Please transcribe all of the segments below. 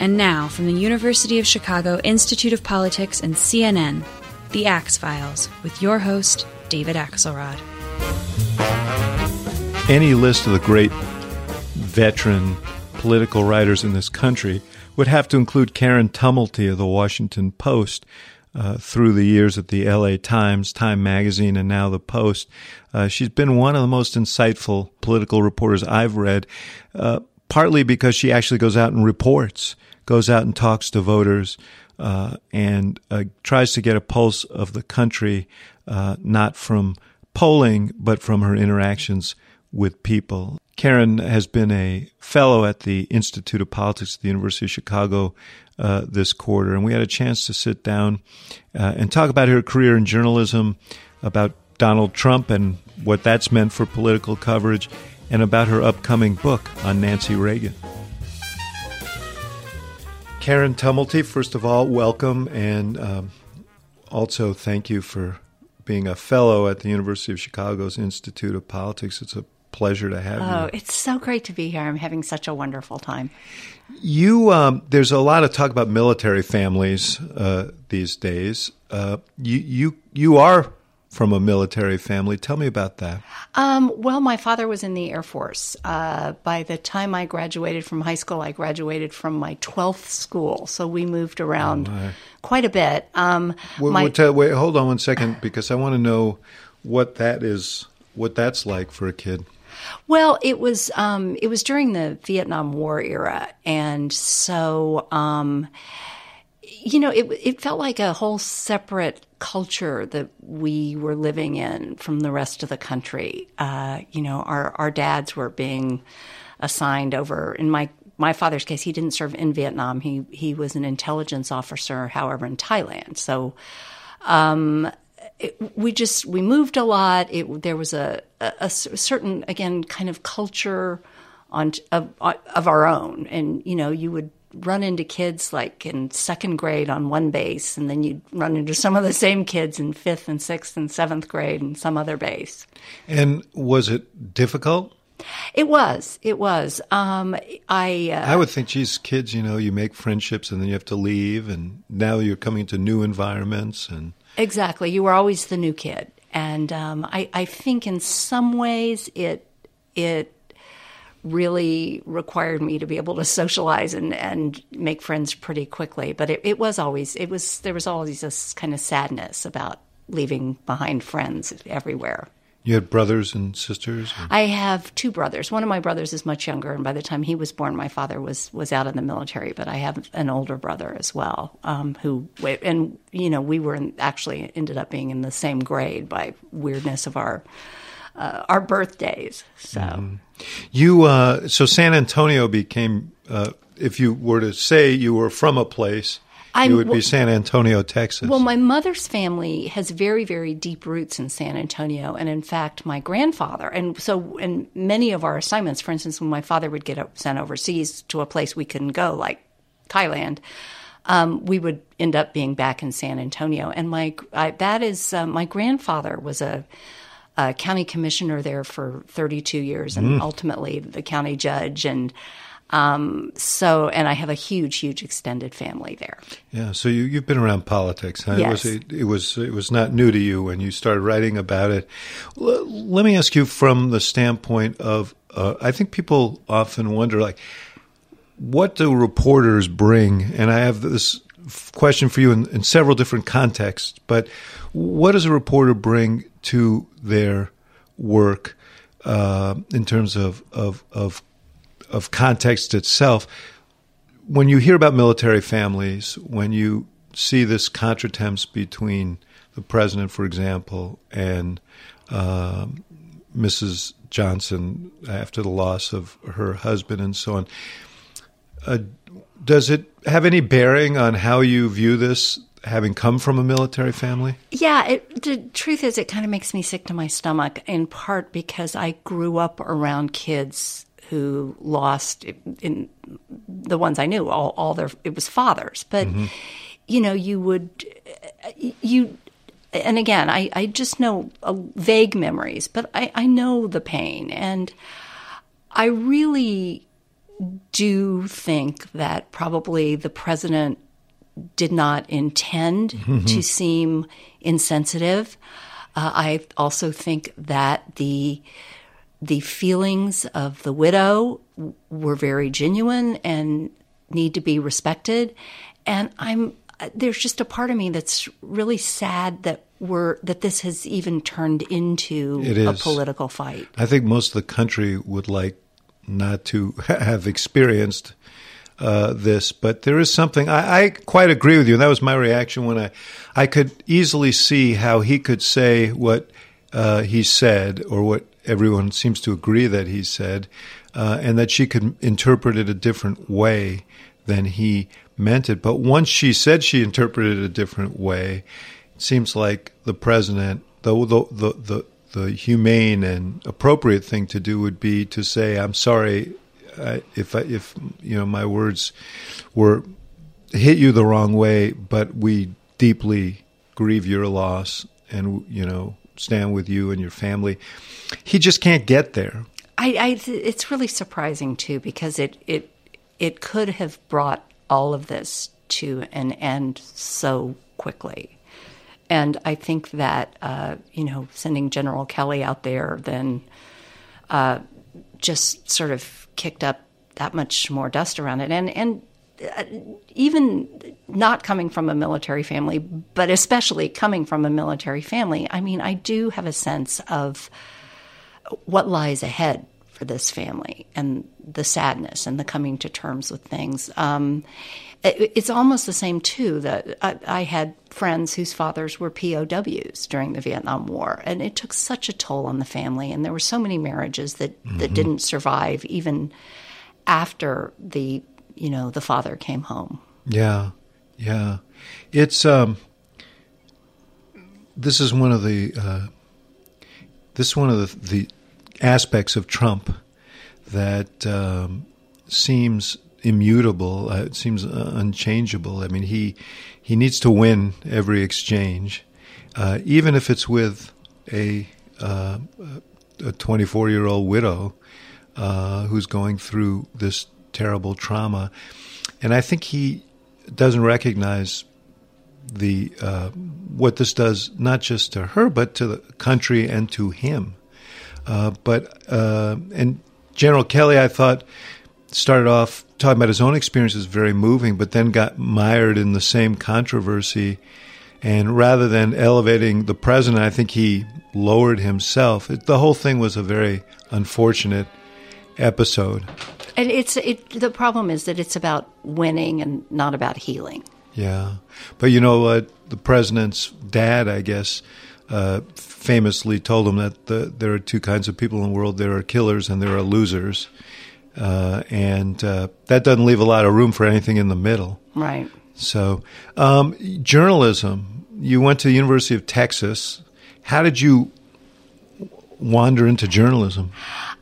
And now, from the University of Chicago Institute of Politics and CNN, The Axe Files, with your host, David Axelrod. Any list of the great veteran political writers in this country would have to include Karen Tumulty of the Washington Post. Uh, through the years at the LA Times, Time Magazine, and now the Post. Uh, she's been one of the most insightful political reporters I've read, uh, partly because she actually goes out and reports, goes out and talks to voters, uh, and uh, tries to get a pulse of the country, uh, not from polling, but from her interactions with people. Karen has been a fellow at the Institute of Politics at the University of Chicago uh, this quarter, and we had a chance to sit down uh, and talk about her career in journalism, about Donald Trump and what that's meant for political coverage, and about her upcoming book on Nancy Reagan. Karen Tumulty, first of all, welcome, and um, also thank you for being a fellow at the University of Chicago's Institute of Politics. It's a pleasure to have oh, you. Oh, it's so great to be here. I'm having such a wonderful time. You, um, there's a lot of talk about military families uh, these days. Uh, you, you, you are from a military family. Tell me about that. Um, well, my father was in the Air Force. Uh, by the time I graduated from high school, I graduated from my 12th school. So we moved around oh quite a bit. Um, wait, my, wait, wait, hold on one second, because I want to know what that is, what that's like for a kid. Well, it was um, it was during the Vietnam War era, and so um, you know, it it felt like a whole separate culture that we were living in from the rest of the country. Uh, you know, our our dads were being assigned over. In my my father's case, he didn't serve in Vietnam. He he was an intelligence officer, however, in Thailand. So. Um, it, we just we moved a lot. It, there was a, a, a, certain again kind of culture on of, of our own, and you know you would run into kids like in second grade on one base, and then you'd run into some of the same kids in fifth and sixth and seventh grade in some other base. And was it difficult? It was. It was. Um, I. Uh, I would think, geez, kids, you know, you make friendships and then you have to leave, and now you're coming to new environments and. Exactly. You were always the new kid, and um, I, I think in some ways it it really required me to be able to socialize and, and make friends pretty quickly. But it, it was always, it was, there was always this kind of sadness about leaving behind friends everywhere. You had brothers and sisters? Or? I have two brothers. One of my brothers is much younger, and by the time he was born, my father was was out in the military. But I have an older brother as well, um, who and you know we were in, actually ended up being in the same grade by weirdness of our uh, our birthdays. So. Mm-hmm. You uh, so San Antonio became uh, if you were to say you were from a place. I'm, it would be San Antonio, Texas. Well, my mother's family has very, very deep roots in San Antonio, and in fact, my grandfather. And so, in many of our assignments, for instance, when my father would get sent overseas to a place we couldn't go, like Thailand, um, we would end up being back in San Antonio. And my I, that is uh, my grandfather was a uh, county commissioner there for 32 years and mm. ultimately the county judge. And um, so, and I have a huge, huge extended family there. Yeah. So you, you've been around politics. Huh? Yes. It was, it, it, was, it was not new to you when you started writing about it. L- let me ask you from the standpoint of, uh, I think people often wonder, like, what do reporters bring? And I have this question for you in, in several different contexts, but what does a reporter bring to their work uh, in terms of, of, of, of context itself? When you hear about military families, when you see this contretemps between the president, for example, and uh, Mrs. Johnson after the loss of her husband and so on, uh, does it have any bearing on how you view this, having come from a military family? Yeah, it, the truth is, it kind of makes me sick to my stomach, in part because I grew up around kids who lost in the ones I knew all, all their it was fathers, but mm-hmm. you know you would you and again I, I just know uh, vague memories, but I, I know the pain and I really do think that probably the president did not intend mm-hmm. to seem insensitive. Uh, I also think that the the feelings of the widow were very genuine and need to be respected. And I'm there's just a part of me that's really sad that we're that this has even turned into a political fight. I think most of the country would like not to have experienced uh, this, but there is something I, I, quite agree with you. And that was my reaction when I, I could easily see how he could say what uh, he said, or what everyone seems to agree that he said, uh, and that she could interpret it a different way than he meant it. But once she said she interpreted it a different way, it seems like the president, the the the, the the humane and appropriate thing to do would be to say, "I'm sorry uh, if I, if you know my words were hit you the wrong way, but we deeply grieve your loss and you know stand with you and your family." He just can't get there. I, I it's really surprising too because it it it could have brought all of this to an end so quickly. And I think that, uh, you know, sending General Kelly out there then uh, just sort of kicked up that much more dust around it. And, and uh, even not coming from a military family, but especially coming from a military family, I mean, I do have a sense of what lies ahead for this family and the sadness and the coming to terms with things. Um, it's almost the same too that I, I, had friends whose fathers were POWs during the Vietnam War, and it took such a toll on the family. And there were so many marriages that mm-hmm. that didn't survive even after the you know the father came home. Yeah, yeah, it's um, this is one of the uh, this is one of the the aspects of Trump that um, seems immutable. Uh, it seems uh, unchangeable. I mean, he he needs to win every exchange, uh, even if it's with a uh, a 24 year old widow uh, who's going through this terrible trauma. And I think he doesn't recognize the what this does not just to her but to the country and to him. But and General Kelly, I thought, started off talking about his own experiences, very moving, but then got mired in the same controversy. And rather than elevating the president, I think he lowered himself. It, the whole thing was a very unfortunate episode. And it's it, the problem is that it's about winning and not about healing. Yeah, but you know what? The president's dad, I guess, uh, famously told him that the, there are two kinds of people in the world there are killers and there are losers. Uh, and uh, that doesn't leave a lot of room for anything in the middle. Right. So, um, journalism, you went to the University of Texas. How did you wander into journalism?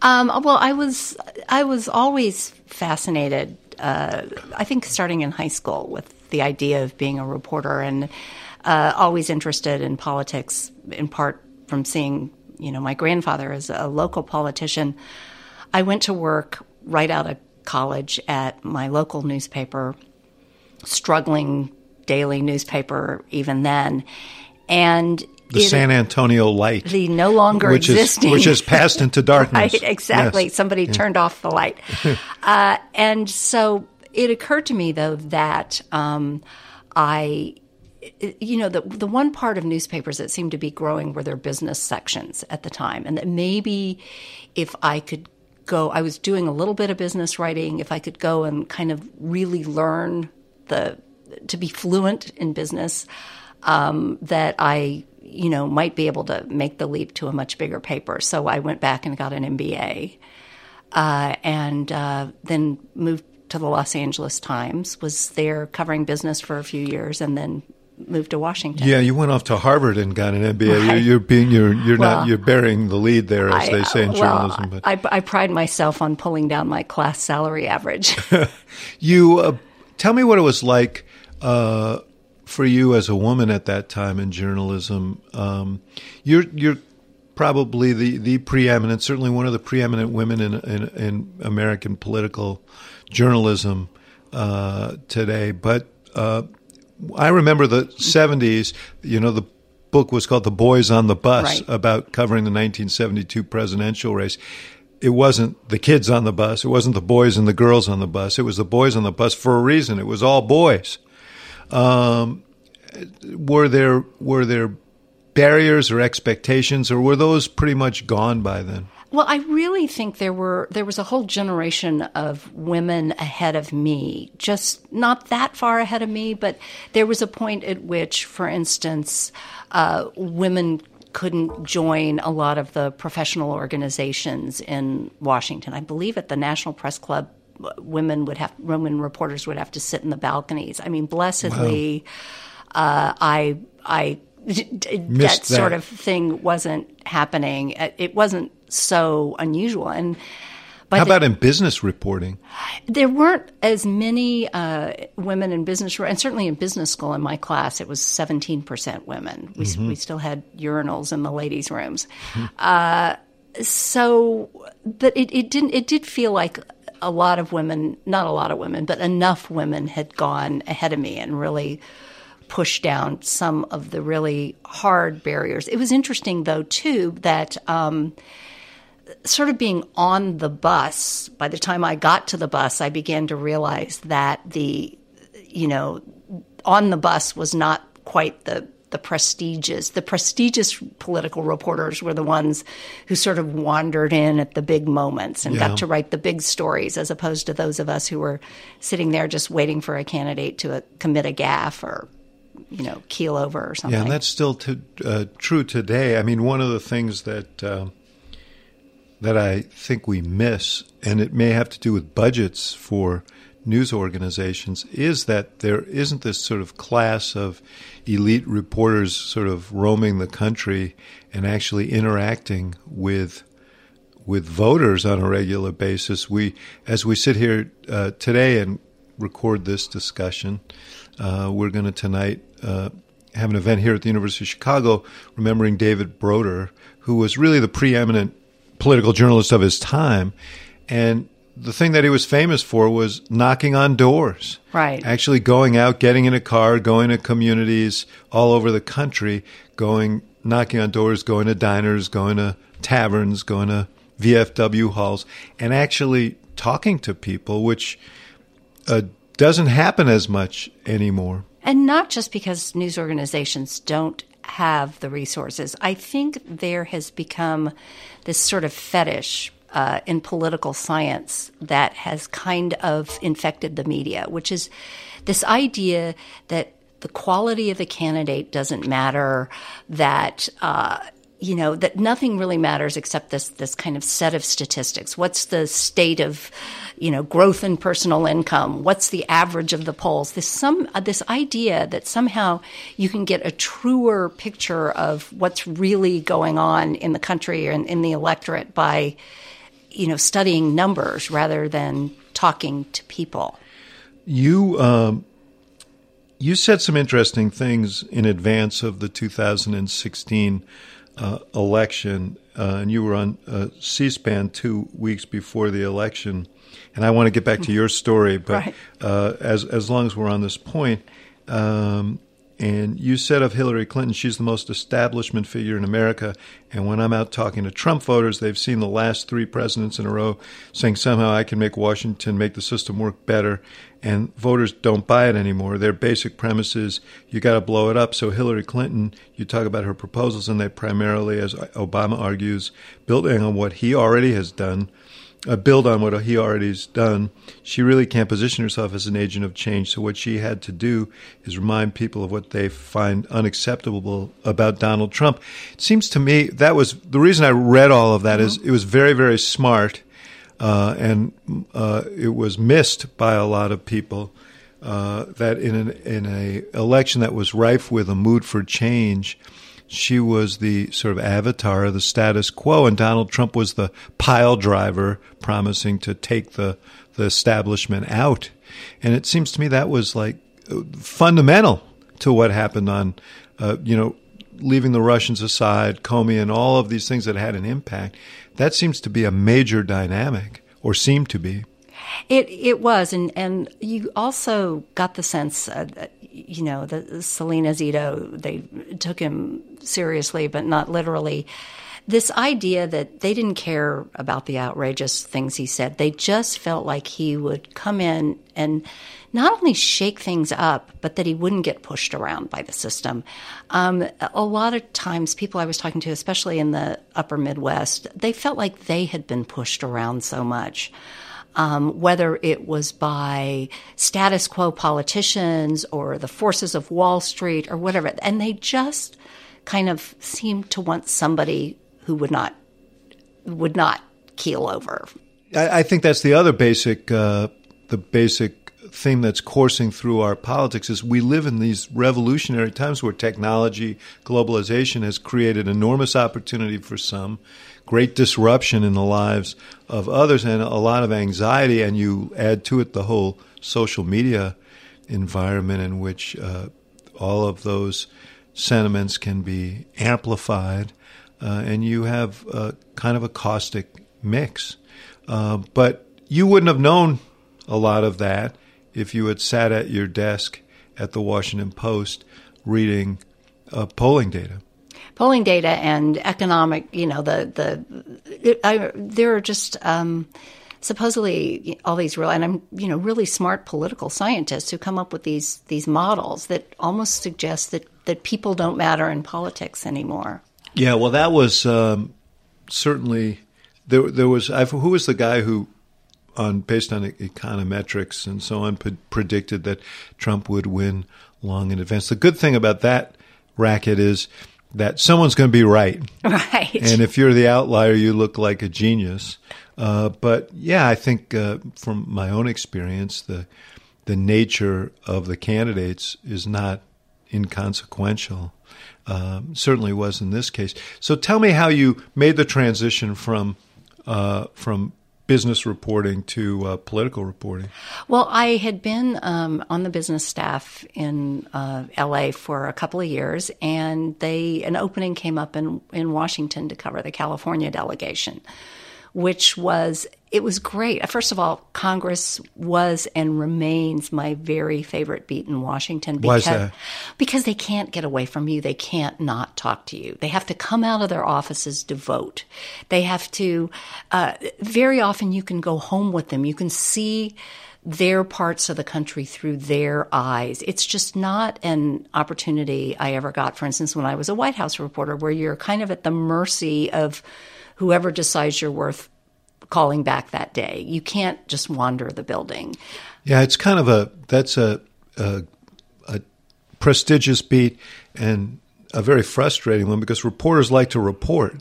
Um, well, I was I was always fascinated. Uh, I think starting in high school with the idea of being a reporter and uh, always interested in politics, in part from seeing, you know, my grandfather as a local politician. I went to work right out of college at my local newspaper, struggling daily newspaper even then. And the it, San Antonio Light, the no longer which existing, is, which has passed into darkness. right, exactly. Yes. Somebody yeah. turned off the light, uh, and so it occurred to me though that um, I you know, the the one part of newspapers that seemed to be growing were their business sections at the time, and that maybe if I could go, I was doing a little bit of business writing. If I could go and kind of really learn the to be fluent in business, um, that I you know might be able to make the leap to a much bigger paper. So I went back and got an MBA, uh, and uh, then moved to the Los Angeles Times. Was there covering business for a few years, and then moved to Washington. Yeah, you went off to Harvard and got an MBA. Right. You're, being you're you're well, not you're bearing the lead there, as I, they say in well, journalism. But I, I, pride myself on pulling down my class salary average. you uh, tell me what it was like uh, for you as a woman at that time in journalism. Um, you're you're probably the, the preeminent, certainly one of the preeminent women in, in, in American political journalism uh, today. But uh, I remember the 70s, you know, the book was called The Boys on the Bus Right. about covering the 1972 presidential race. It wasn't the kids on the bus. It wasn't the boys and the girls on the bus. It was the boys on the bus for a reason. It was all boys. Um, were there were there barriers or expectations, or were those pretty much gone by then? Well, I really think there were there was a whole generation of women ahead of me, just not that far ahead of me, but there was a point at which, for instance, uh, women couldn't join a lot of the professional organizations in Washington. I believe at the National Press Club, women would have women reporters would have to sit in the balconies. I mean, blessedly, uh, I I that, sort that. of thing wasn't happening. It it wasn't so unusual, and How the- about in business reporting? there weren't as many uh, women in business, and certainly in business school in my class, it was 17% women. We, we still had urinals in the ladies' rooms. Uh, so, but it, it didn't, it did feel like a lot of women, not a lot of women, but enough women had gone ahead of me and really pushed down some of the really hard barriers. It was interesting, though, too, that. Um, sort of being on the bus, by the time I got to the bus, I began to realize that the, you know, on the bus was not quite the the prestigious the prestigious political reporters were the ones who sort of wandered in at the big moments and Yeah. got to write the big stories as opposed to those of us who were sitting there just waiting for a candidate to uh, commit a gaffe or you know keel over or something Yeah, and that's still to, uh, true today. I mean, one of the things that um that I think we miss, and it may have to do with budgets for news organizations, is that there isn't this sort of class of elite reporters sort of roaming the country and actually interacting with with voters on a regular basis. We, as we sit here uh, today and record this discussion, uh, we're going to tonight uh, have an event here at the University of Chicago remembering David Broder, who was really the preeminent political journalist of his time. And the thing that he was famous for was knocking on doors. Right. Actually going out, getting in a car, going to communities all over the country, going, knocking on doors, going to diners, going to taverns, going to VFW halls, and actually talking to people, which uh, doesn't happen as much anymore. And not just because news organizations don't have the resources. I think there has become this sort of fetish uh, in political science that has kind of infected the media, which is this idea that the quality of the candidate doesn't matter, that uh, you know that nothing really matters except this this kind of set of statistics. What's the state of you know growth in personal income? What's the average of the polls? This some uh, this idea that somehow you can get a truer picture of what's really going on in the country and in the electorate by you know studying numbers rather than talking to people. You um, you said some interesting things in advance of the 2016 uh, election, uh, and you were on uh, C-SPAN two weeks before the election. And I want to get back to your story, but Right. uh, as as long as we're on this point, um, and you said of Hillary Clinton, she's the most establishment figure in America. And when I'm out talking to Trump voters, they've seen the last three presidents in a row saying somehow I can make Washington make the system work better. And voters don't buy it anymore. Their basic premise is you got to blow it up. So Hillary Clinton, you talk about her proposals, and they primarily, as Obama argues, building on what he already has done, uh, build on what he already has done. She really can't position herself as an agent of change. So what she had to do is remind people of what they find unacceptable about Donald Trump. It seems to me that was the reason I read all of that is it was very very smart, uh, and uh, it was missed by a lot of people. Uh, that in an in a election that was rife with a mood for change, she was the sort of avatar of the status quo, and Donald Trump was the pile driver promising to take the the establishment out. And it seems to me that was like fundamental to what happened on, uh, you know, leaving the Russians aside, Comey, and all of these things that had an impact, that seems to be a major dynamic, or seemed to be. It it was, and and you also got the sense, uh, that, you know, that Salena Zito they took him seriously, but not literally. This idea that they didn't care about the outrageous things he said, they just felt like he would come in and not only shake things up, but that he wouldn't get pushed around by the system. Um, a lot of times, people I was talking to, especially in the upper Midwest, they felt like they had been pushed around so much. Um, whether it was by status quo politicians or the forces of Wall Street or whatever. And they just kind of seemed to want somebody who would not would not keel over. I, I think that's the other basic uh, the basic theme that's coursing through our politics is we live in these revolutionary times where technology, globalization has created enormous opportunity for some, great disruption in the lives of others, and a lot of anxiety. And you add to it the whole social media environment in which uh, all of those sentiments can be amplified, uh, and you have a, kind of a caustic mix. Uh, but you wouldn't have known a lot of that if you had sat at your desk at the Washington Post reading uh, polling data. Polling data and economic, you know, the the I, there are just um, supposedly all these real and I'm you know really smart political scientists who come up with these these models that almost suggest that that people don't matter in politics anymore. Yeah, well, that was um, certainly there. There was I've, who was the guy who on based on econometrics and so on, predicted that Trump would win long in advance. The good thing about that racket is that someone's going to be right. Right. And if you're the outlier, you look like a genius. Uh, but yeah, I think uh, from my own experience, the the nature of the candidates is not inconsequential. Um, certainly was in this case. So tell me how you made the transition from uh, from business reporting to uh, political reporting? Well, I had been um, on the business staff in uh, LA for a couple of years, and they an opening came up in in Washington to cover the California delegation which was it was great. First of all, Congress was and remains my very favorite beat in Washington because because they can't get away from you. They can't not talk to you. They have to come out of their offices to vote. They have to. Uh, very often, you can go home with them. You can see their parts of the country through their eyes. It's just not an opportunity I ever got, for instance, when I was a White House reporter, where you're kind of at the mercy of whoever decides you're worth calling back that day. You can't just wander the building. Yeah, it's kind of a that's a a, a prestigious beat and a very frustrating one because reporters like to report,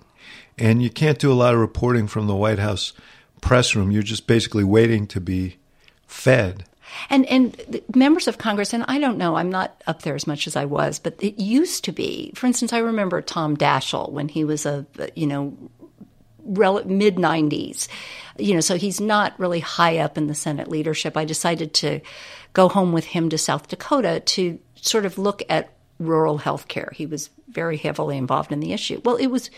and you can't do a lot of reporting from the White House press room. You're just basically waiting to be fed. And and members of Congress, and I don't know, I'm not up there as much as I was, but it used to be. For instance, I remember Tom Daschle when he was a you know rel- mid 90s. You know, so he's not really high up in the Senate leadership. I decided to go home with him to South Dakota to sort of look at rural health care. He was very heavily involved in the issue. Well, it was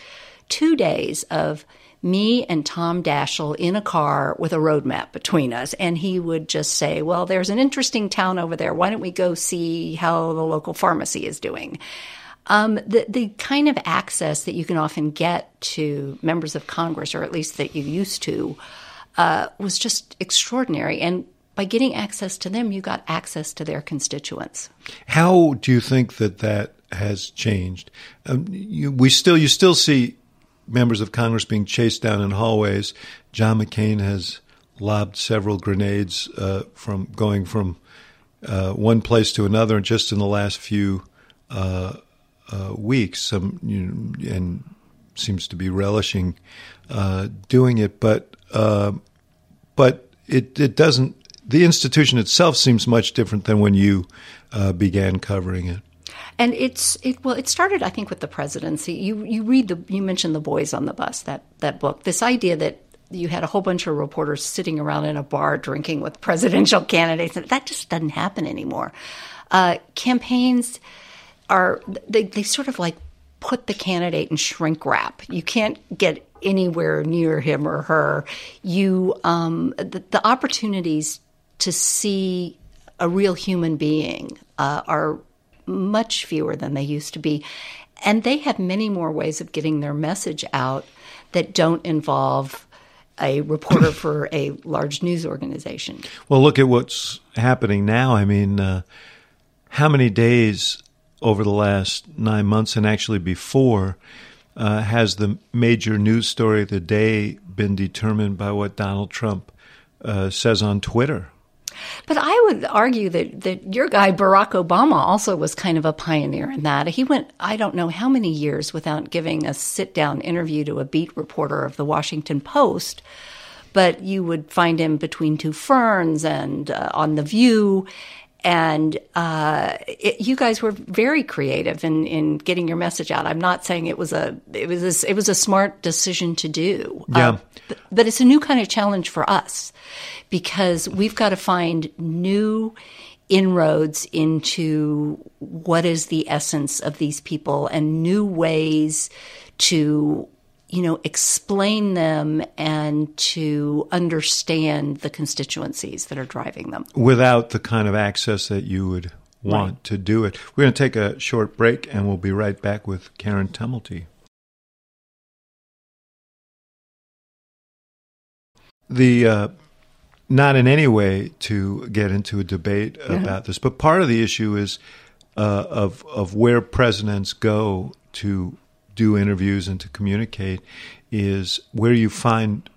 two days of me and Tom Daschle in a car with a roadmap between us. And he would just say, Well, there's an interesting town over there. Why don't we go see how the local pharmacy is doing? Um, the, the kind of access that you can often get to members of Congress, or at least that you used to, uh, was just extraordinary. And by getting access to them, you got access to their constituents. How do you think that that has changed? Um, you, we still, you still see members of Congress being chased down in hallways. John McCain has lobbed several grenades uh, from going from uh, one place to another just in the last few uh, uh, weeks, some you know, and seems to be relishing uh, doing it, but uh, but it it doesn't. The institution itself seems much different than when you uh, began covering it. And it's it well, it started I think with the presidency. You you read the you mentioned the boys on the bus that that book. This idea that you had a whole bunch of reporters sitting around in a bar drinking with presidential candidates. That just doesn't happen anymore. Uh, campaigns are they, they sort of like put the candidate in shrink wrap. You can't get anywhere near him or her. You um, the, the opportunities to see a real human being uh, are much fewer than they used to be. And they have many more ways of getting their message out that don't involve a reporter for a large news organization. Well, look at what's happening now. I mean, uh, how many days over the last nine months and actually before uh, has the major news story of the day been determined by what Donald Trump uh, says on Twitter? But I would argue that, that your guy, Barack Obama, also was kind of a pioneer in that. He went, I don't know how many years without giving a sit down interview to a beat reporter of the Washington Post. But you would find him between two ferns and uh, on The View and uh, it, you guys were very creative in, in getting your message out. I'm not saying it was a it was a, it was a smart decision to do. Yeah, uh, but, but it's a new kind of challenge for us because we've got to find new inroads into what is the essence of these people and new ways to you know, explain them and to understand the constituencies that are driving them. Without the kind of access that you would want right. to do it. We're going to take a short break and we'll be right back with Karen Tumulty. The uh, not in any way to get into a debate mm-hmm. about this, but part of the issue is uh, of of where presidents go to do interviews and to communicate is where you find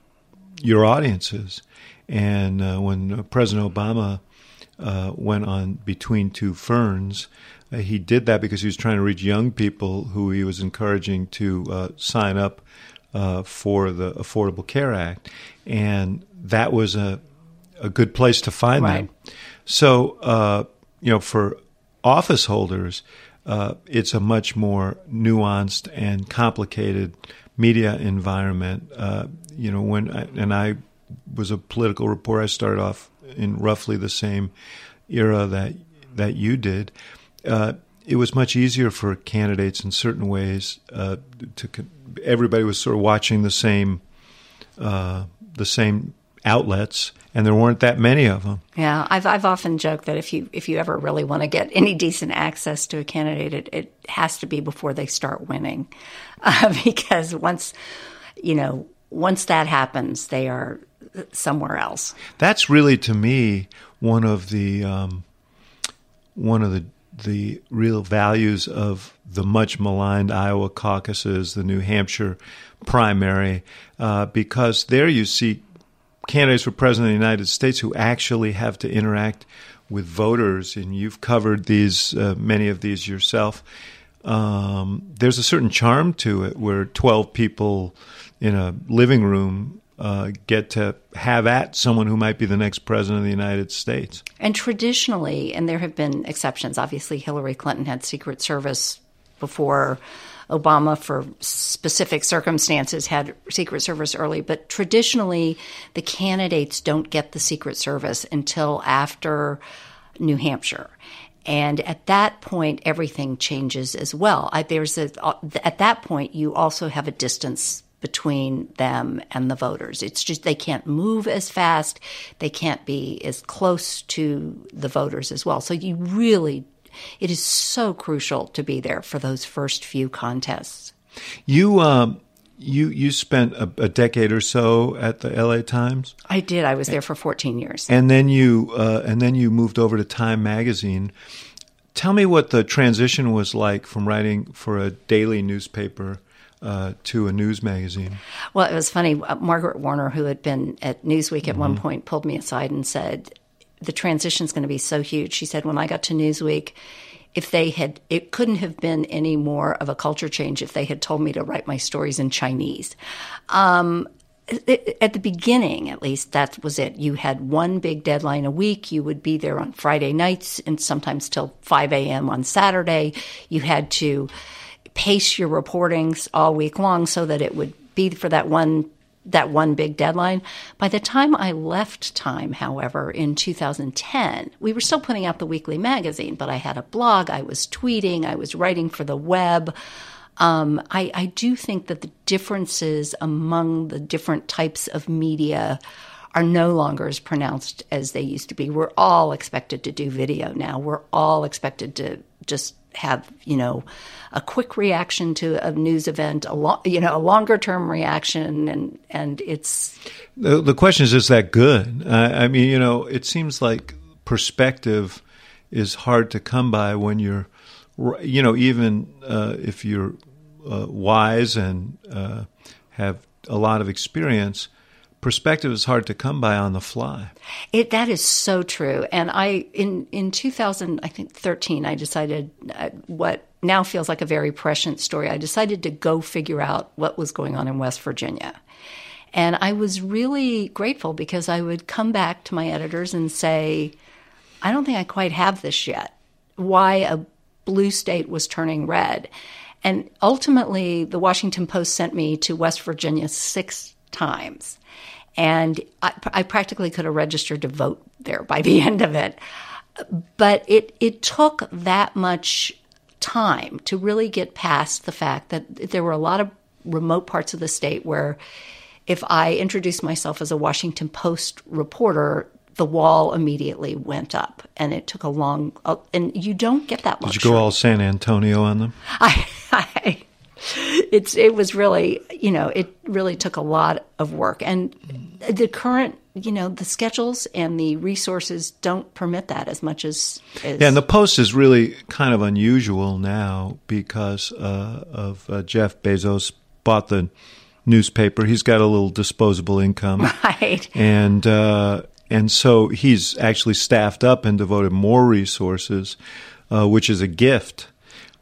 your audiences. And uh, when President Obama uh, went on Between Two Ferns, uh, he did that because he was trying to reach young people who he was encouraging to uh, sign up uh, for the Affordable Care Act. And that was a, a good place to find right. them. So, uh, you know, for office holders, uh, it's a much more nuanced and complicated media environment. Uh, you know, when I, and I was a political reporter, I started off in roughly the same era that that you did. Uh, it was much easier for candidates in certain ways uh, to. Everybody was sort of watching the same uh, the same outlets and there weren't that many of them. Yeah, I've I've often joked that if you if you ever really want to get any decent access to a candidate, it, it has to be before they start winning, uh, because once you know once that happens, they are somewhere else. That's really to me one of the um, one of the the real values of the much maligned Iowa caucuses, the New Hampshire primary, uh, because there you see candidates for president of the United States who actually have to interact with voters, and you've covered these uh, many of these yourself. Um, there's a certain charm to it where 12 people in a living room uh, get to have at someone who might be the next president of the United States. And traditionally, and there have been exceptions, obviously, Hillary Clinton had Secret Service before Obama, for specific circumstances, had Secret Service early, but traditionally, the candidates don't get the Secret Service until after New Hampshire. And at that point, everything changes as well. I, there's a, at that point, you also have a distance between them and the voters. It's just they can't move as fast, they can't be as close to the voters as well. So you really it is so crucial to be there for those first few contests. You um, you you spent a, a, decade or so at the LA Times. I did. I was there for 14 years. And then you uh, and then you moved over to Time magazine. Tell me what the transition was like from writing for a daily newspaper uh, to a news magazine? Well, it was funny. Uh, Margaret Warner, who had been at Newsweek at mm-hmm. one point, pulled me aside and said, the transition is going to be so huge. She said, when I got to Newsweek, if they had, it couldn't have been any more of a culture change if they had told me to write my stories in Chinese. Um, at the beginning, at least, that was it. You had one big deadline a week. You would be there on Friday nights and sometimes till 5 a.m. on Saturday. You had to pace your reportings all week long so that it would be for that one that one big deadline. By the time I left Time, however, in 2010, we were still putting out the weekly magazine, but I had a blog, I was tweeting, I was writing for the web. Um, I, I do think that the differences among the different types of media are no longer as pronounced as they used to be. We're all expected to do video now. We're all expected to just have you know a quick reaction to a news event, a lo- you know a longer term reaction, and and it's the, the question is is that good? I, I mean, you know, it seems like perspective is hard to come by when you're, you know, even uh, if you're uh, wise and uh, have a lot of experience perspective is hard to come by on the fly. It that is so true. And I in in 2000 I think 13 I decided uh, what now feels like a very prescient story. I decided to go figure out what was going on in West Virginia. And I was really grateful because I would come back to my editors and say, I don't think I quite have this yet. Why a blue state was turning red. And ultimately, the Washington Post sent me to West Virginia six times. And I, I practically could have registered to vote there by the end of it. But it, it took that much time to really get past the fact that there were a lot of remote parts of the state where if I introduced myself as a Washington Post reporter, the wall immediately went up, and it took a long. Uh, and you don't get that. Luxury. Did you go all San Antonio on them? I, I it's it was really you know it really took a lot of work and the current you know the schedules and the resources don't permit that as much as, as yeah and the post is really kind of unusual now because uh, of uh, jeff bezos bought the newspaper. He's got a little disposable income. Right. And uh, and so he's actually staffed up and devoted more resources uh, which is a gift.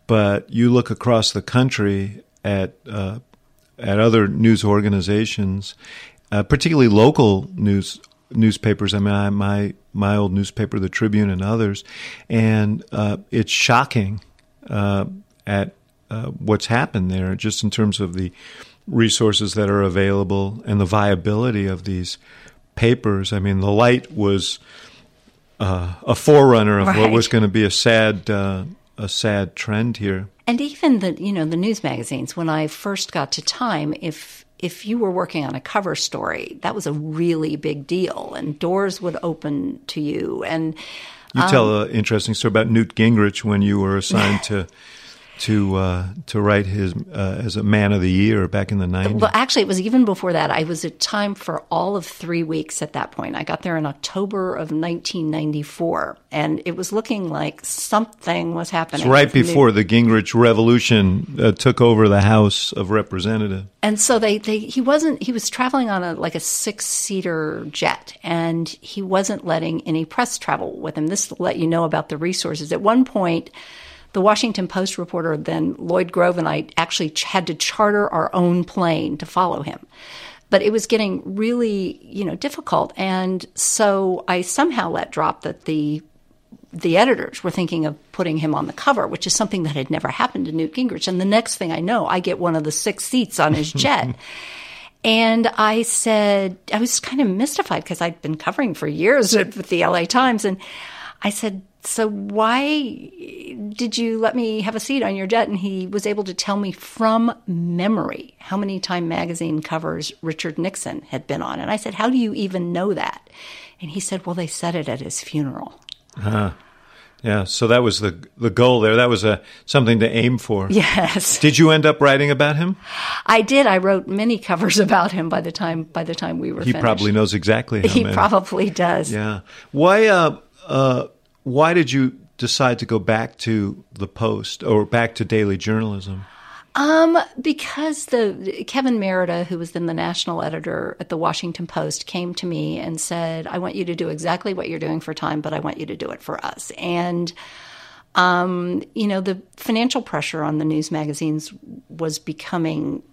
But you look across the country at uh, at other news organizations, uh, particularly local news newspapers. I mean, I, my my old newspaper, the Tribune, and others, and uh, it's shocking uh, at uh, what's happened there, just in terms of the resources that are available and the viability of these papers. I mean, the light was uh, a forerunner of right. what was going to be a sad a sad trend here. And even the you know the news magazines. When I first got to Time, if if you were working on a cover story, that was a really big deal, and doors would open to you. And you um, tell an interesting story about Newt Gingrich when you were assigned to to uh, to write his uh, as a man of the year back in the 90s? Well, actually, it was even before that. I was at time for all of three weeks at that point. I got there in October of 1994, and it was looking like something was happening. It's right before the Gingrich Revolution uh, took over the House of Representatives. And so they, they he wasn't he was traveling on a like a six seater jet, and he wasn't letting any press travel with him. This let you know about the resources. At one point the Washington Post reporter, then Lloyd Grove, and I actually had to charter our own plane to follow him. But it was getting really, you know, difficult. And so I somehow let drop that the the editors were thinking of putting him on the cover, which is something that had never happened to Newt Gingrich. And the next thing I know, I get one of the six seats on his jet. and I said, I was kind of mystified because I'd been covering for years with the LA Times. And I said, so why did you let me have a seat on your jet? And he was able to tell me from memory how many Time magazine covers Richard Nixon had been on. And I said, How do you even know that? And he said, Well, they said it at his funeral. Huh. Yeah, so that was the the goal there. That was a something to aim for. Yes. Did you end up writing about him? I did. I wrote many covers about him by the time by the time we were. He finished. probably knows exactly. he many. probably does. Yeah. Why? Uh, uh, why did you decide to go back to the Post or back to daily journalism? Um, because the Kevin Merida, who was then the national editor at the Washington Post, came to me and said, "I want you to do exactly what you're doing for Time, but I want you to do it for us." And um, you know, the financial pressure on the news magazines was becoming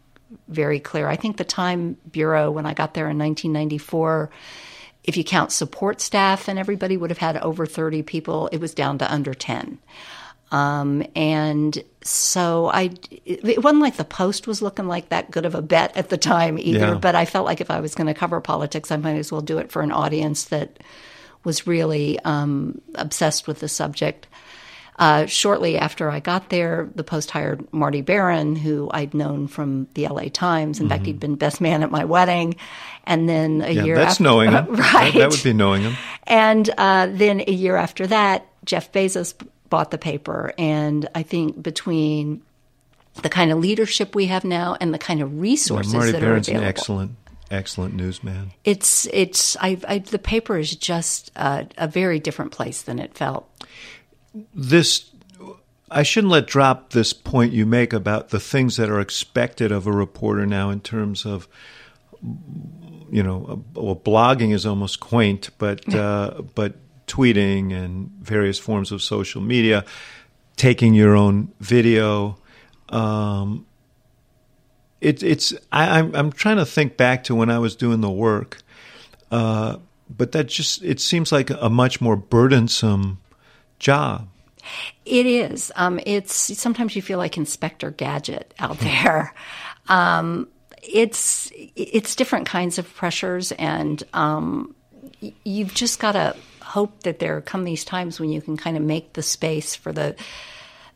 very clear. I think the Time Bureau, when I got there in 1994 if you count support staff and everybody would have had over 30 people, it was down to under 10. Um, and so I, it wasn't like the Post was looking like that good of a bet at the time either. Yeah. But I felt like if I was going to cover politics, I might as well do it for an audience that was really um, obsessed with the subject. Uh, shortly after I got there, the Post hired Marty Baron, who I'd known from the LA Times. In mm-hmm. fact, he'd been best man at my wedding. And then a yeah, year that's after, knowing him. right? That, that, would be knowing him. And uh, then a year after that, Jeff Bezos bought the paper. And I think between the kind of leadership we have now and the kind of resources yeah, Marty that Baron's are available. an excellent excellent newsman. It's it's I, I the paper is just a, a very different place than it felt. This I shouldn't let drop this point you make about the things that are expected of a reporter now in terms of you know well blogging is almost quaint but uh, but tweeting and various forms of social media taking your own video um, it, it's I, am I'm, I'm trying to think back to when I was doing the work, uh, but that just it seems like a much more burdensome job. It is. Um, it's sometimes you feel like Inspector Gadget out there. Um, it's it's different kinds of pressures, and um, you've just got to hope that there come these times when you can kind of make the space for the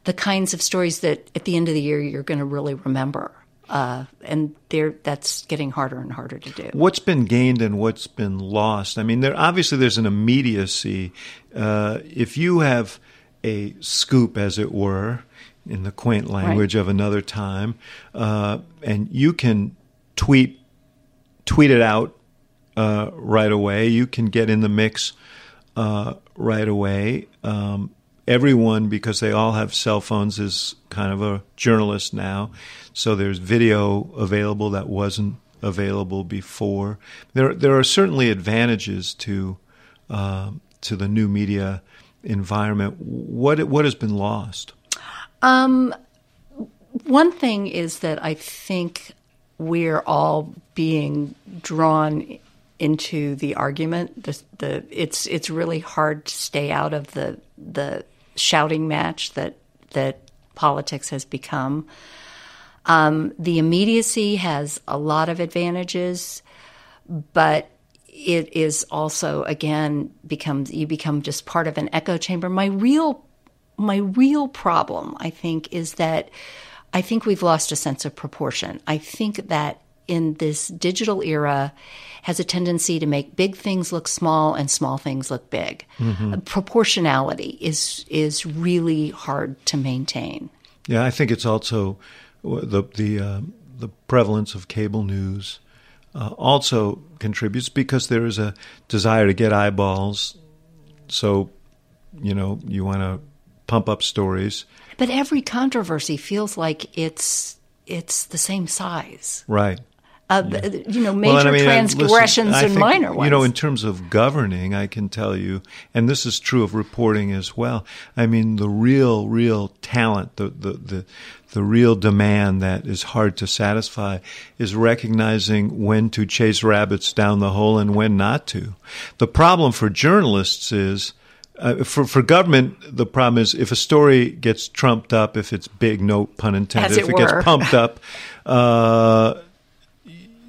the kinds of stories that at the end of the year you're going to really remember. Uh, and that's getting harder and harder to do. What's been gained and what's been lost? I mean, there obviously there's an immediacy. Uh, if you have a scoop, as it were, in the quaint language right. of another time, uh, and you can tweet tweet it out uh, right away. You can get in the mix uh, right away. Um, everyone, because they all have cell phones, is kind of a journalist now. So there's video available that wasn't available before. There, there are certainly advantages to uh, to the new media environment. What what has been lost? Um, one thing is that I think we're all being drawn into the argument. The, the it's it's really hard to stay out of the the shouting match that that politics has become. Um, the immediacy has a lot of advantages, but it is also again becomes you become just part of an echo chamber. My real my real problem, I think, is that I think we've lost a sense of proportion. I think that in this digital era has a tendency to make big things look small and small things look big. Mm-hmm. Proportionality is is really hard to maintain. Yeah, I think it's also the the uh, the prevalence of cable news uh, also contributes because there is a desire to get eyeballs. So, you know, you want to pump up stories. But every controversy feels like it's it's the same size. Right uh, yeah. you know, major well, I mean, transgressions listen, and think, minor ones. You know, in terms of governing, I can tell you, and this is true of reporting as well. I mean, the real, real talent, the, the, the, the real demand that is hard to satisfy is recognizing when to chase rabbits down the hole and when not to. The problem for journalists is, uh, for for government, the problem is if a story gets trumped up, if it's big, no pun intended, if it, it gets pumped up, uh,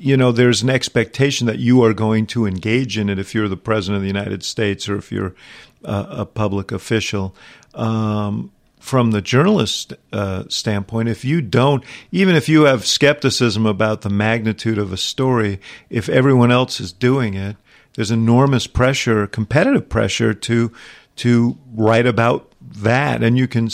you know, there's an expectation that you are going to engage in it if you're the president of the United States or if you're uh, a public official. Um, from the journalist uh, standpoint, if you don't, even if you have skepticism about the magnitude of a story, if everyone else is doing it, there's enormous pressure, competitive pressure to to write about that, and you can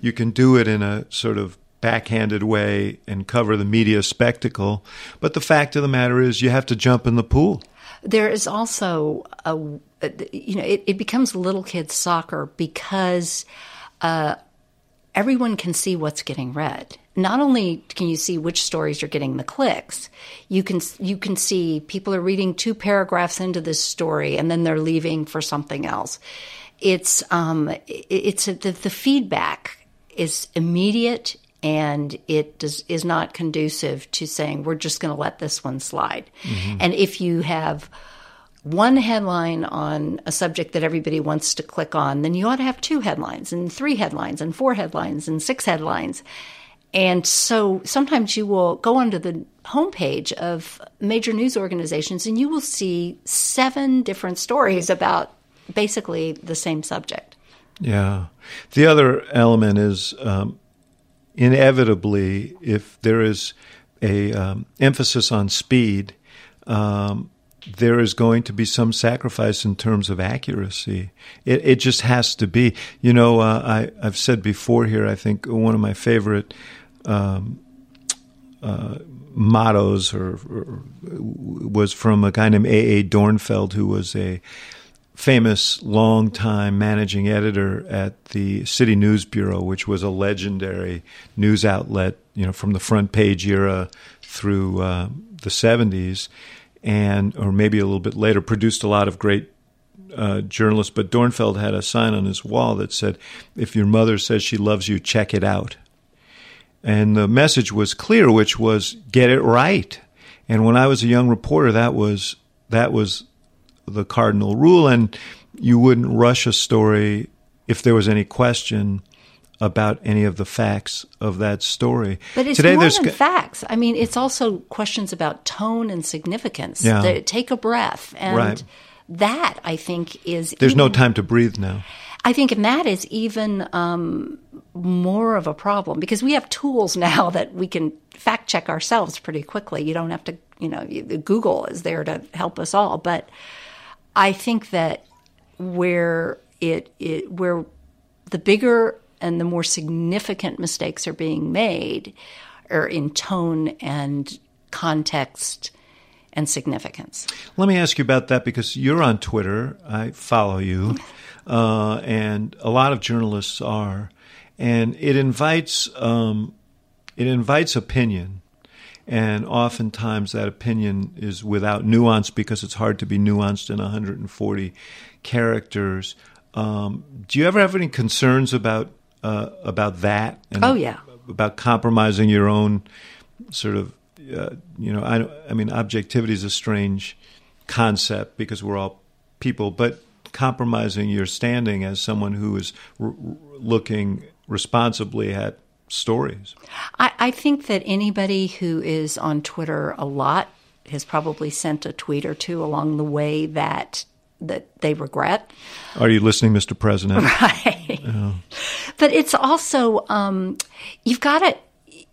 you can do it in a sort of backhanded way and cover the media spectacle. But the fact of the matter is, you have to jump in the pool. There is also a, you know, it, it becomes little kids soccer because uh, everyone can see what's getting read. Not only can you see which stories are getting the clicks, you can you can see people are reading two paragraphs into this story and then they're leaving for something else. It's um, it's a, the, the feedback is immediate and it does, is not conducive to saying we're just going to let this one slide. Mm-hmm. And if you have one headline on a subject that everybody wants to click on, then you ought to have two headlines and three headlines and four headlines and six headlines. And so sometimes you will go onto the homepage of major news organizations and you will see seven different stories about basically the same subject. Yeah. The other element is um, inevitably, if there is a um, emphasis on speed, um, there is going to be some sacrifice in terms of accuracy. It, it just has to be. You know, uh, I, I've said before here, I think one of my favorite um, uh, mottos or, or, was from a guy named A. A. Dornfeld, who was a famous longtime managing editor at the City News Bureau, which was a legendary news outlet, you know, from the front page era through uh, the 70s and or maybe a little bit later, produced a lot of great uh, journalists. But Dornfeld had a sign on his wall that said, "If your mother says she loves you, check it out." And the message was clear, which was get it right. And when I was a young reporter, that was that was the cardinal rule, and you wouldn't rush a story if there was any question about any of the facts of that story. But it's Today, more than facts. I mean, it's also questions about tone and significance. Yeah. take a breath, and right. that I think is. There's even, no time to breathe now. I think, and that is even um, more of a problem because we have tools now that we can fact check ourselves pretty quickly. You don't have to, you know, Google is there to help us all. But I think that where it, it where the bigger and the more significant mistakes are being made are in tone and context and significance. Let me ask you about that because you're on Twitter. I follow you, uh, and a lot of journalists are, and it invites um, it invites opinion, and oftentimes that opinion is without nuance because it's hard to be nuanced in 140 characters. Um, do you ever have any concerns about uh, about that. oh yeah, about compromising your own sort of uh, you know I I mean objectivity is a strange concept because we're all people, but compromising your standing as someone who is r- looking responsibly at stories. I, I think that anybody who is on Twitter a lot has probably sent a tweet or two along the way that that they regret. Are you listening, Mr. President? Right. Oh. But it's also um, you've got to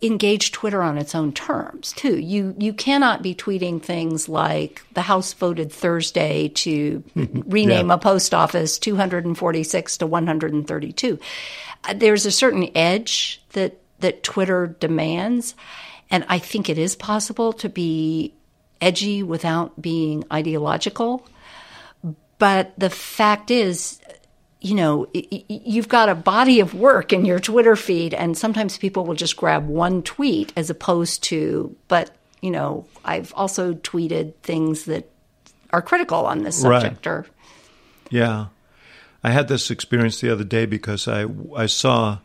engage Twitter on its own terms too. You you cannot be tweeting things like the House voted Thursday to rename yeah. a post office 246 to 132. There's a certain edge that that Twitter demands, and I think it is possible to be edgy without being ideological. But the fact is, you know, you've got a body of work in your Twitter feed, and sometimes people will just grab one tweet as opposed to, but, you know, I've also tweeted things that are critical on this subject. Right. Or, yeah. I had this experience the other day because I, I saw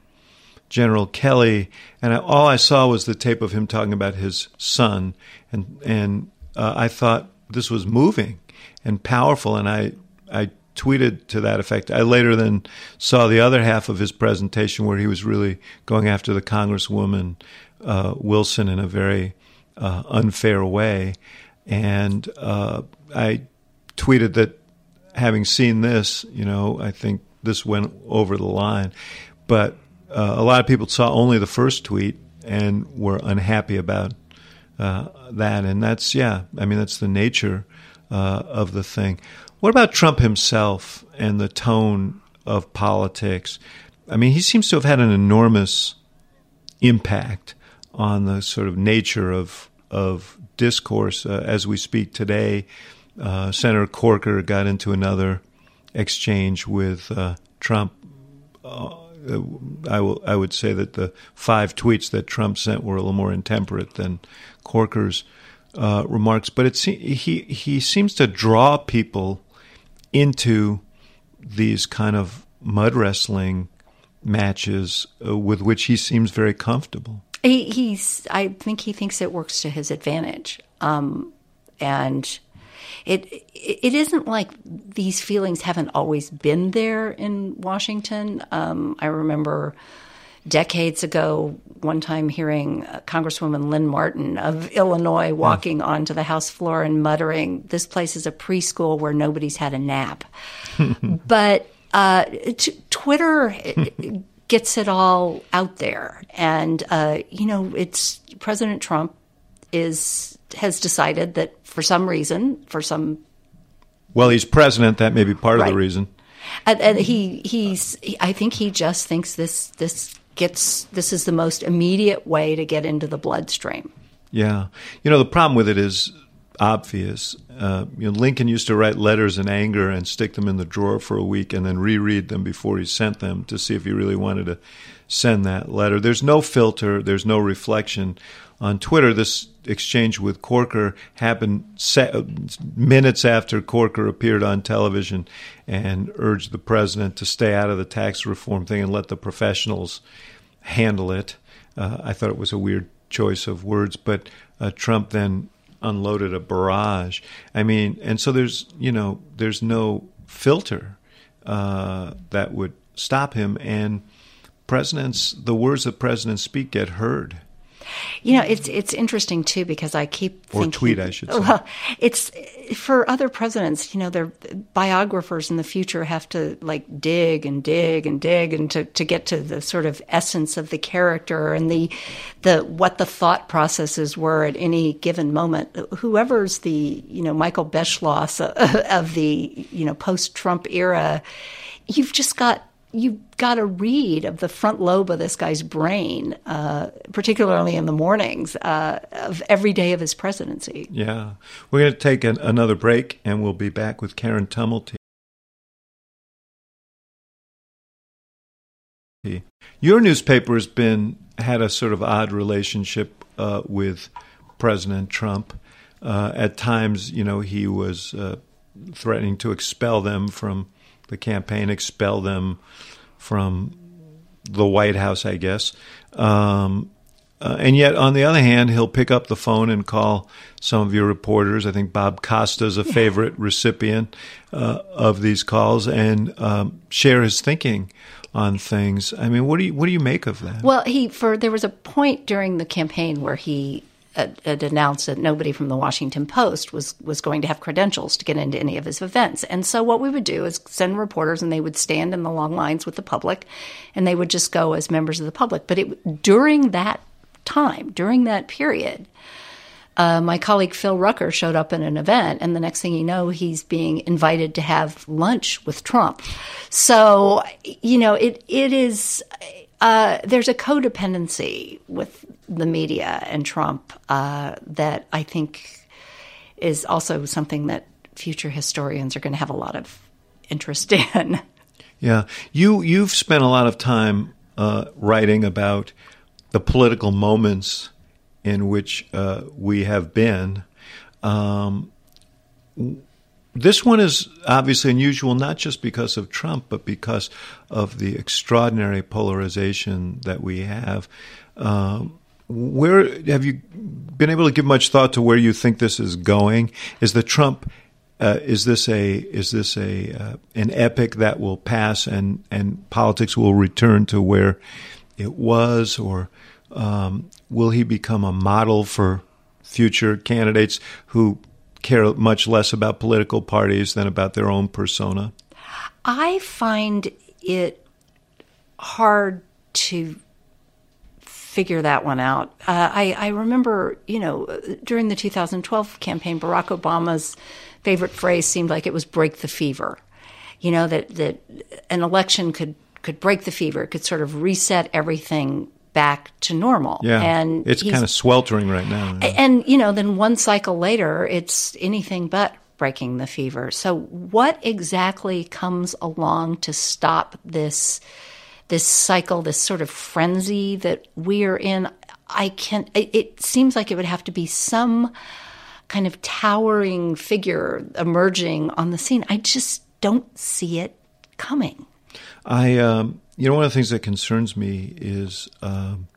General Kelly, and I, all I saw was the tape of him talking about his son, and and uh, I thought this was moving and powerful, and I I tweeted to that effect. I later then saw the other half of his presentation where he was really going after the Congresswoman uh, Wilson in a very uh, unfair way, and uh, I tweeted that having seen this, you know, I think this went over the line, but uh, a lot of people saw only the first tweet and were unhappy about uh, that, and that's yeah, I mean that's the nature uh, of the thing. What about Trump himself and the tone of politics? I mean, he seems to have had an enormous impact on the sort of nature of of discourse uh, as we speak today. Uh, Senator Corker got into another exchange with uh, Trump. Uh, I, will, I would say that the five tweets that Trump sent were a little more intemperate than Corker's uh, remarks, but it's he he seems to draw people into these kind of mud wrestling matches uh, with which he seems very comfortable. He, he's, I think he thinks it works to his advantage, um, and it it isn't like these feelings haven't always been there in Washington. Um, I remember decades ago, one time hearing Congresswoman Lynn Martin of Illinois walking onto the House floor and muttering, This place is a preschool where nobody's had a nap. but uh, t- Twitter gets it all out there, and uh, you know, it's President Trump is has decided that for some reason, for some well, he's president. That may be part right. of the reason. And, and he he's I think he just thinks this this gets this is the most immediate way to get into the bloodstream. Yeah, you know the problem with it is obvious. Uh, you know, Lincoln used to write letters in anger and stick them in the drawer for a week and then reread them before he sent them to see if he really wanted to send that letter. There's no filter. There's no reflection. On Twitter, this exchange with Corker happened se- minutes after Corker appeared on television and urged the president to stay out of the tax reform thing and let the professionals handle it. Uh, I thought it was a weird choice of words, but uh, Trump then unloaded a barrage. I mean, and so there's you know there's no filter uh, that would stop him, and presidents the words that presidents speak get heard. You know, it's it's interesting too because I keep or thinking, tweet, I should say. Well, it's for other presidents. You know, their biographers in the future have to like dig and dig and dig and to, to get to the sort of essence of the character and the the what the thought processes were at any given moment. Whoever's the you know Michael Beschloss of the you know post Trump era, you've just got you've got a read of the front lobe of this guy's brain, uh, particularly in the mornings uh, of every day of his presidency. Yeah. We're going to take an, another break and we'll be back with Karen Tumulty. Your newspaper has been had a sort of odd relationship uh, with President Trump. Uh, at times, you know, he was uh, threatening to expel them from the campaign, expel them from the White House, I guess. Um, uh, and yet, on the other hand, he'll pick up the phone and call some of your reporters. I think Bob Costa is a favorite recipient uh, of these calls and um, share his thinking on things. I mean, what do you what do you make of that? Well, he for there was a point during the campaign where he had announced that nobody from the Washington Post was was going to have credentials to get into any of his events. And so what we would do is send reporters, and they would stand in the long lines with the public, and they would just go as members of the public. But it, during that time, during that period. Uh, my colleague Phil Rucker showed up at an event, and the next thing you know, he's being invited to have lunch with Trump. So, you know, it it is uh, there's a codependency with the media and Trump uh, that I think is also something that future historians are going to have a lot of interest in. Yeah, you you've spent a lot of time uh, writing about the political moments in which uh, we have been. Um, this one is obviously unusual, not just because of Trump, but because of the extraordinary polarization that we have. Um, where have you been able to give much thought to where you think this is going? Is the Trump uh, is this a is this a uh, an epic that will pass and and politics will return to where it was, or um, will he become a model for future candidates who care much less about political parties than about their own persona? I find it hard to figure that one out. Uh, I, I, remember, you know, during the 2012 campaign, Barack Obama's favorite phrase seemed like it was "break the fever." You know that that an election could could break the fever, it could sort of reset everything back to normal. Yeah, and it's kind of sweltering right now. And you know, then one cycle later, it's anything but breaking the fever. So, what exactly comes along to stop this? This cycle, this sort of frenzy that we're in. I can. It, it seems like it would have to be some kind of towering figure emerging on the scene. I just don't see it coming. I, um, you know, one of the things that concerns me is um,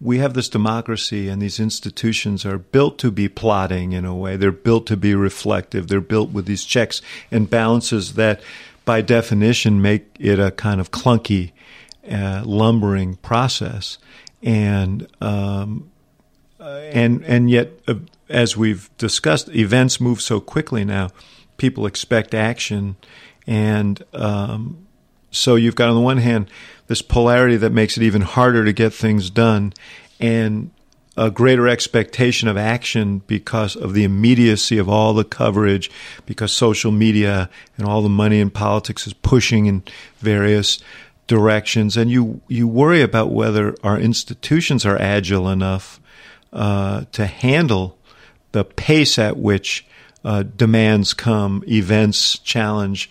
we have this democracy, and these institutions are built to be plodding in a way. They're built to be reflective. They're built with these checks and balances that, by definition, make it a kind of clunky uh, lumbering process, and um, uh, and and yet, uh, as we've discussed, events move so quickly now. People expect action, and um, so you've got on the one hand this polarity that makes it even harder to get things done, and a greater expectation of action because of the immediacy of all the coverage, because social media and all the money in politics is pushing in various directions, and you you worry about whether our institutions are agile enough uh, to handle the pace at which uh, demands come, events challenge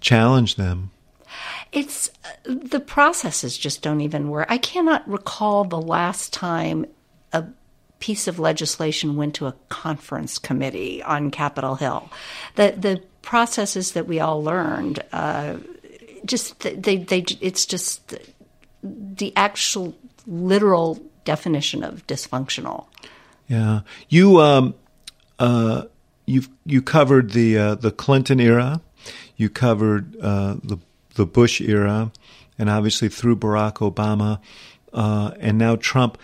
challenge them. It's uh, the processes just don't even work. I cannot recall the last time a piece of legislation went to a conference committee on Capitol Hill. The the processes that we all learned, uh, just they they it's just the actual literal definition of dysfunctional. Yeah, you um, uh, you you covered the uh, the Clinton era, you covered uh, the the Bush era, and obviously through Barack Obama, uh, and now Trump.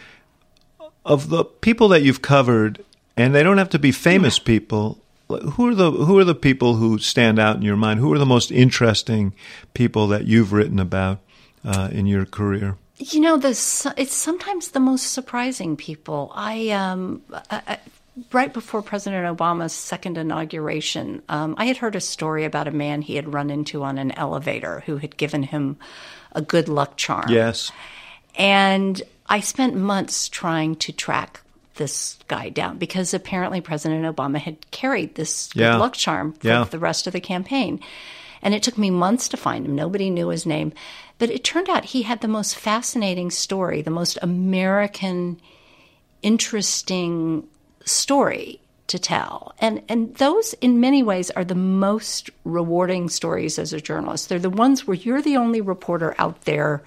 Of the people that you've covered, and they don't have to be famous people. Who are the who are the people who stand out in your mind? Who are the most interesting people that you've written about uh, in your career? You know, the it's sometimes the most surprising people. I, um, I, right before President Obama's second inauguration, um, I had heard a story about a man he had run into on an elevator who had given him a good luck charm. Yes, and I spent months trying to track this guy down because apparently President Obama had carried this yeah. good luck charm for yeah. the rest of the campaign. And it took me months to find him. Nobody knew his name. But it turned out he had the most fascinating story, the most American, interesting story to tell. And and those in many ways are the most rewarding stories as a journalist. They're the ones where you're the only reporter out there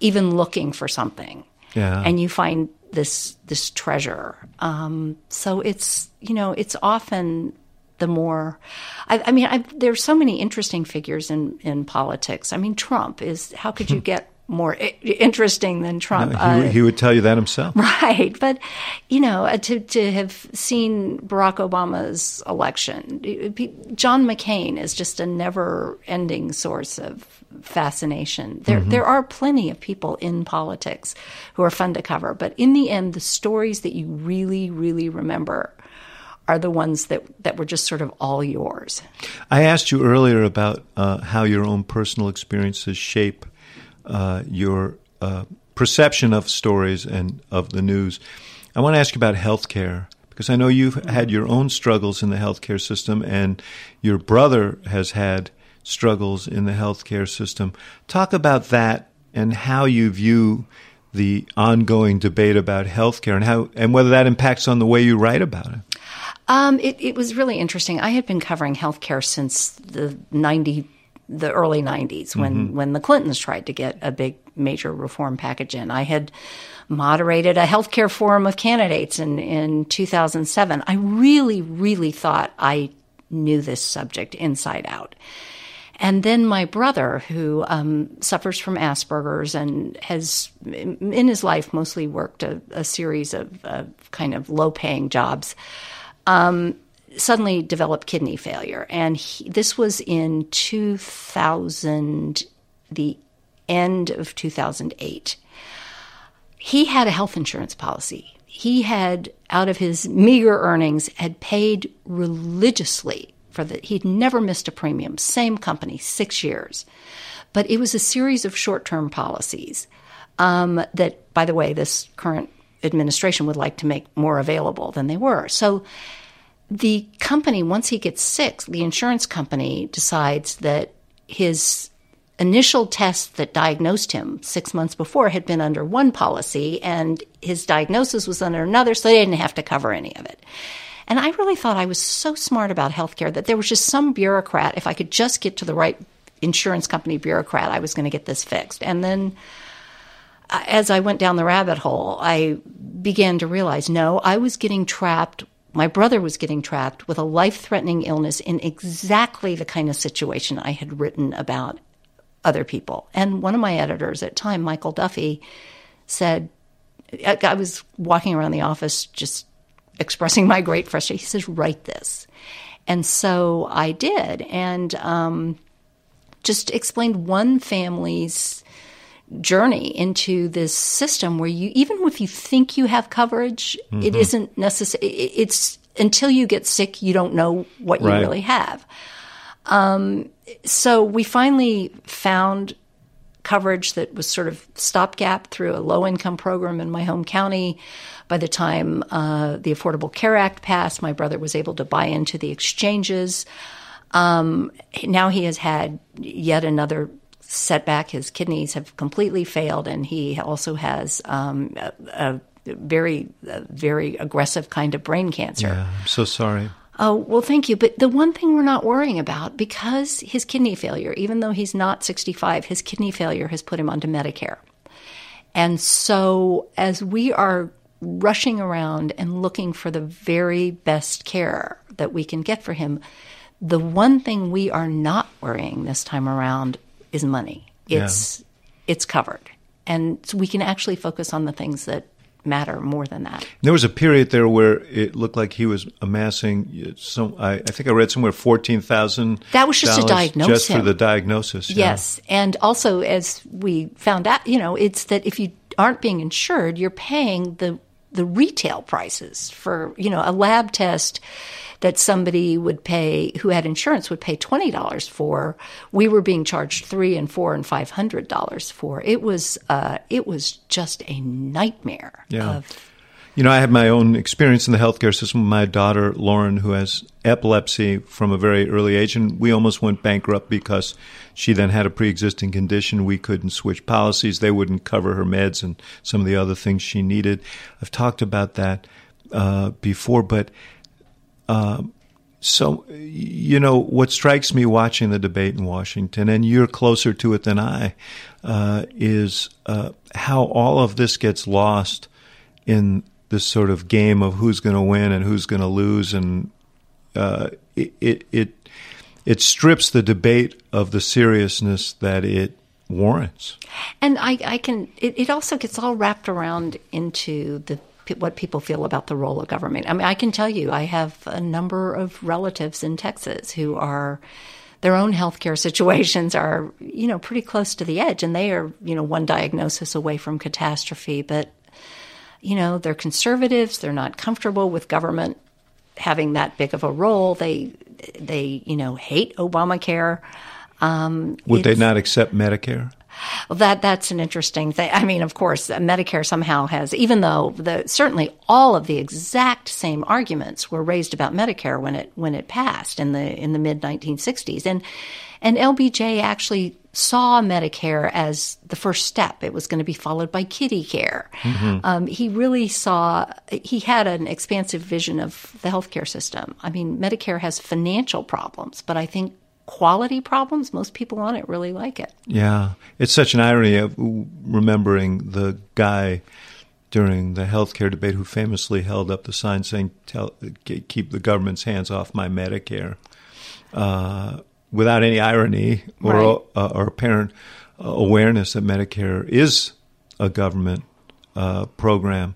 even looking for something. Yeah. And you find this this treasure. Um, so it's you know, it's often the more I, I mean I, there's so many interesting figures in in politics. I mean trump is how could you get more I- interesting than trump? No, he, uh, he, would tell you that himself. Right but you know uh, to to have seen barack obama's election john mccain is just a never ending source of fascination there mm-hmm. there are plenty of people in politics who are fun to cover but in the end the stories that you really really remember are the ones that, that were just sort of all yours. I asked you earlier about uh, how your own personal experiences shape uh, your uh, perception of stories and of the news. I want to ask you about healthcare because I know you've had your own struggles in the healthcare system, and your brother has had struggles in the healthcare system. Talk about that and how you view the ongoing debate about healthcare and how and whether that impacts on the way you write about it. Um, it, it, was really interesting. I had been covering healthcare since the ninety, the early '90s when mm-hmm. when the Clintons tried to get a big major reform package in. I had moderated a healthcare forum of candidates in in 2007. I really, really thought I knew this subject inside out. And then my brother, who um, suffers from Asperger's and has in his life mostly worked a, a series of uh, kind of low paying jobs um, suddenly developed kidney failure. And he, this was in 2000, the end of 2008. He had a health insurance policy. He had, out of his meager earnings, had paid religiously for he'd never missed a premium, same company, six years. But it was a series of short term policies um, that, by the way, this current administration would like to make more available than they were. So the company, once he gets sick, the insurance company decides that his initial test that diagnosed him six months before had been under one policy and his diagnosis was under another, so they didn't have to cover any of it. And I really thought I was so smart about healthcare that there was just some bureaucrat, if I could just get to the right insurance company bureaucrat, I was going to get this fixed. And then uh, as I went down the rabbit hole, I began to realize no, I was getting trapped my brother was getting trapped with a life threatening illness in exactly the kind of situation I had written about other people. And one of my editors at the time, Michael Duffy, said, I was walking around the office just expressing my great frustration. He says, write this. And so I did. And um, just explained one family's journey into this system where you, even if you think you have coverage, mm-hmm. it isn't necessary. It's until you get sick, you don't know what you really have. Um, so we finally found coverage that was sort of stopgap through a low income program in my home county. By the time uh, the Affordable Care Act passed, my brother was able to buy into the exchanges. Um, now he has had yet another setback. His kidneys have completely failed, and he also has um, a, a, very, a very aggressive kind of brain cancer. Yeah, I'm so sorry. Oh, well, thank you. But the one thing we're not worrying about, because his kidney failure, even though he's not 65, his kidney failure has put him onto Medicare. And so as we are rushing around and looking for the very best care that we can get for him, the one thing we are not worrying this time around is money. It's yeah. it's covered. And so we can actually focus on the things that matter more than that. There was a period there where it looked like he was amassing some. I, I think I read somewhere fourteen thousand. That was just to diagnose just him. for the diagnosis. Yeah. Yes, and also as we found out, you know, it's that if you aren't being insured, you're paying the the retail prices for you know a lab test that somebody would pay who had insurance would pay twenty dollars for, we were being charged three and four and five hundred dollars for. It was uh, it was just a nightmare. Yeah. Of, you know, I had my own experience in the healthcare system. My daughter Lauren, who has epilepsy from a very early age, and we almost went bankrupt because she then had a pre-existing condition. We couldn't switch policies; they wouldn't cover her meds and some of the other things she needed. I've talked about that uh, before, but um, so, you know, what strikes me watching the debate in Washington, and you're closer to it than I, uh, is uh, how all of this gets lost in this sort of game of who's going to win and who's going to lose, and uh, it, it, it it strips the debate of the seriousness that it warrants. And I, I can. It, it also gets all wrapped around into the what people feel about the role of government. I mean, I can tell you, I have a number of relatives in Texas who are their own healthcare situations are, you know, pretty close to the edge, and they are, you know, one diagnosis away from catastrophe. But, you know, they're conservatives. They're not comfortable with government having that big of a role. They, they, you know, hate Obamacare. Um, Would they not accept Medicare? Well, that that's an interesting thing. I mean, of course, Medicare somehow has, even though the certainly all of the exact same arguments were raised about Medicare when it when it passed in the in the mid 1960s, and and LBJ actually saw Medicare as the first step. It was going to be followed by kiddie care. Mm-hmm. Um, he really saw, he had an expansive vision of the healthcare system. I mean, Medicare has financial problems, but I think quality problems, most people on it really like it. Yeah. It's such an irony of remembering the guy during the healthcare debate who famously held up the sign saying, Tell, keep the government's hands off my Medicare, uh, without any irony or, right. uh, or apparent awareness that Medicare is a government uh, program.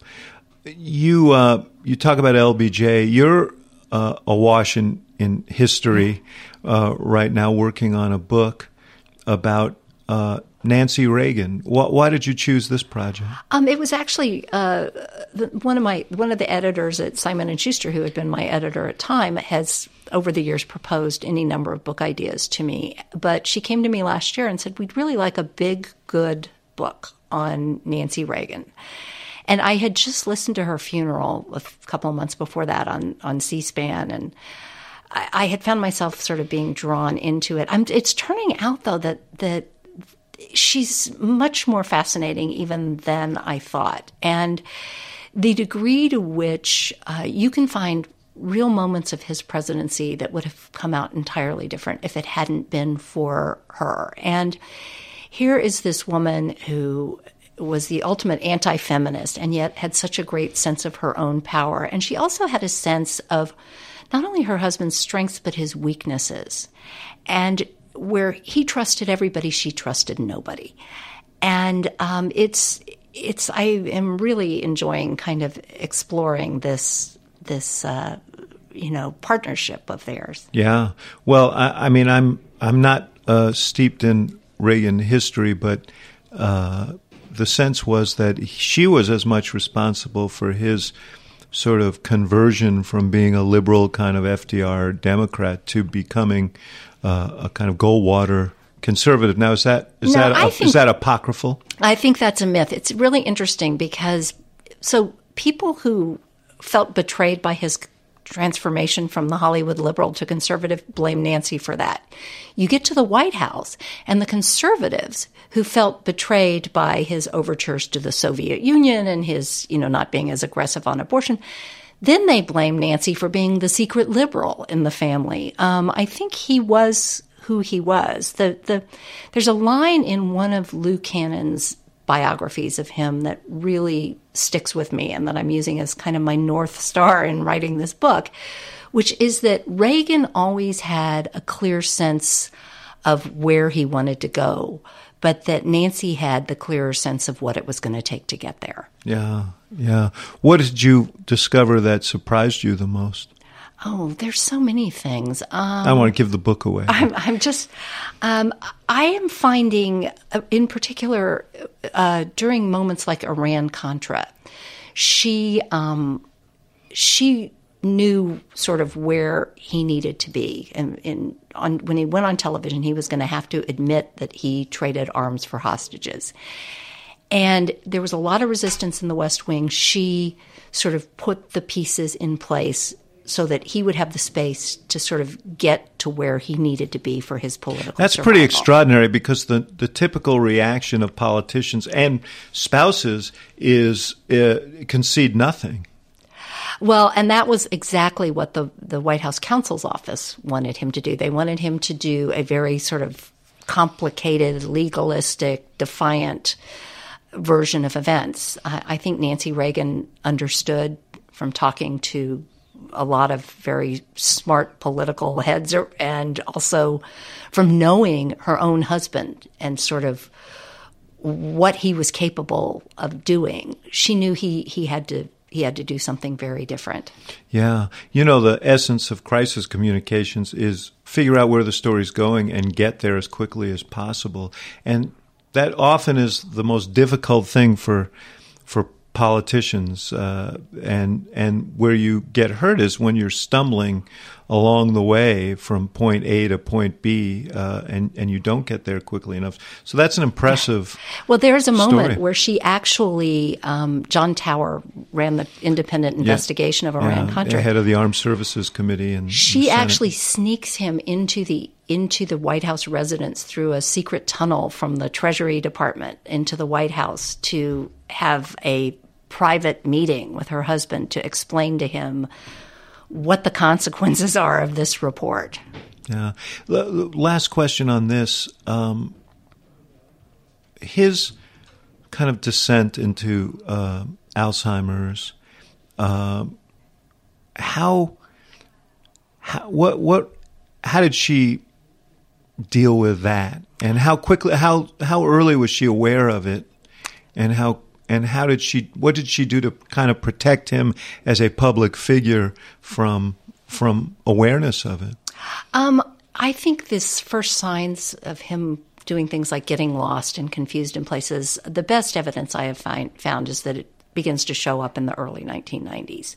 You, uh, you talk about LBJ. You're uh, awash in, in history uh, right now working on a book about uh, Nancy Reagan. Why, did you choose this project? Um, it was actually uh, the, one of my one of the editors at Simon and Schuster, who had been my editor at Time, has over the years proposed any number of book ideas to me. But she came to me last year and said, "We'd really like a big, good book on Nancy Reagan." And I had just listened to her funeral a couple of months before that on on C-SPAN, and I, I had found myself sort of being drawn into it. I'm, it's turning out though that that she's much more fascinating even than I thought, and the degree to which uh, you can find real moments of his presidency that would have come out entirely different if it hadn't been for her. And here is this woman who was the ultimate anti feminist and yet had such a great sense of her own power. And she also had a sense of not only her husband's strengths, but his weaknesses. And where he trusted everybody, she trusted nobody. And um, it's it's I am really enjoying kind of exploring this this uh, you know partnership of theirs. Yeah. Well, I, I mean, I'm I'm not uh, steeped in Reagan history, but uh, the sense was that she was as much responsible for his sort of conversion from being a liberal kind of FDR Democrat to becoming uh, a kind of Goldwater conservative. Now, is that is No, that a, think- is that apocryphal? I think that's a myth. It's really interesting because so people who felt betrayed by his transformation from the Hollywood liberal to conservative blame Nancy for that. You get to the White House and the conservatives who felt betrayed by his overtures to the Soviet Union and his, you know, not being as aggressive on abortion. Then they blame Nancy for being the secret liberal in the family. Um, I think he was who he was. The the there's a line in one of Lou Cannon's biographies of him that really sticks with me and that I'm using as kind of my north star in writing this book, which is that Reagan always had a clear sense of where he wanted to go, but that Nancy had the clearer sense of what it was going to take to get there. Yeah, yeah. What did you discover that surprised you the most? Oh, there's so many things. Um, I want to give the book away. I'm, I'm just, um, I am finding, uh, in particular, uh, during moments like Iran Contra, she, um, she knew sort of where he needed to be, and in, on when he went on television, he was going to have to admit that he traded arms for hostages. And there was a lot of resistance in the West Wing. She sort of put the pieces in place so that he would have the space to sort of get to where he needed to be for his political That's pretty extraordinary because the, the typical reaction of politicians and spouses is uh, concede nothing. Well, and that was exactly what the, the White House counsel's office wanted him to do. They wanted him to do a very sort of complicated, legalistic, defiant version of events. I, I think Nancy Reagan understood from talking to a lot of very smart political heads and also from knowing her own husband and sort of what he was capable of doing. She knew he, he had to he had to do something very different. Yeah. You know, the essence of crisis communications is figure out where the story's going and get there as quickly as possible. And that often is the most difficult thing for for politicians. Uh, and and where you get hurt is when you're stumbling along the way from point A to point B, uh, and and you don't get there quickly enough. So that's an impressive. Well, there's a moment Story. where she actually, um, John Tower ran the independent investigation of Iran Yeah, Contra. head of the Armed Services Committee, and She actually sneaks him into the into the White House residence through a secret tunnel from the Treasury Department into the White House to have a private meeting with her husband to explain to him what the consequences are of this report. Yeah. L- last question on this. Um, his kind of descent into uh, Alzheimer's. um how, how? What? What? How did she deal with that? And how quickly? How how early was she aware of it? And how? And how did she? What did she do to kind of protect him as a public figure from from awareness of it? Um, I think this first signs of him doing things like getting lost and confused in places, the best evidence I have find, found is that it begins to show up in the early 1990s.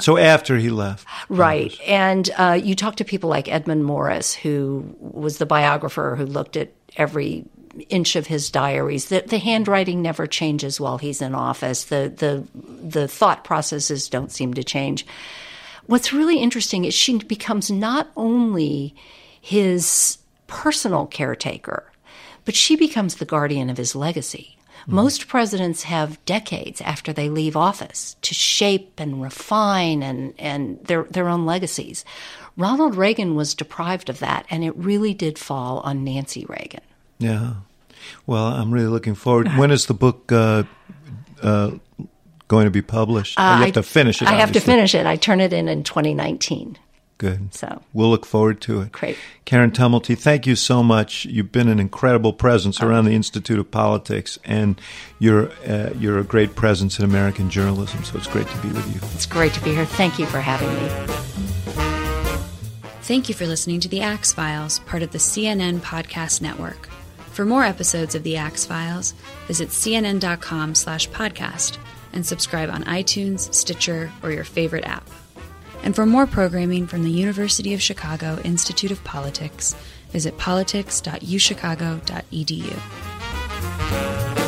So after he left, Right. And uh, you talk to people like Edmund Morris, who was the biographer who looked at every inch of his diaries. The, the handwriting never changes while he's in office. The, the, the thought processes don't seem to change. What's really interesting is she becomes not only his personal caretaker, but she becomes the guardian of his legacy. Mm-hmm. Most presidents have decades after they leave office to shape and refine and, and their, their own legacies. Ronald Reagan was deprived of that, and it really did fall on Nancy Reagan. Yeah. Well, I'm really looking forward. When is the book uh, uh, going to be published? Oh, you have Uh, I- to finish it. I have to finish it. I turn it in in 2019. Good. So. we'll look forward to it. Great. Karen Tumulty, thank you so much. You've been an incredible presence around the Institute of Politics, and you're uh, you're a great presence in American journalism. So it's great to be with you. It's great to be here. Thank you for having me. Thank you for listening to the Axe Files, part of the CNN Podcast Network. For more episodes of the Axe Files, visit cnn.com slash podcast and subscribe on iTunes, Stitcher, or your favorite app. And for more programming from the University of Chicago Institute of Politics, visit politics.uchicago.edu.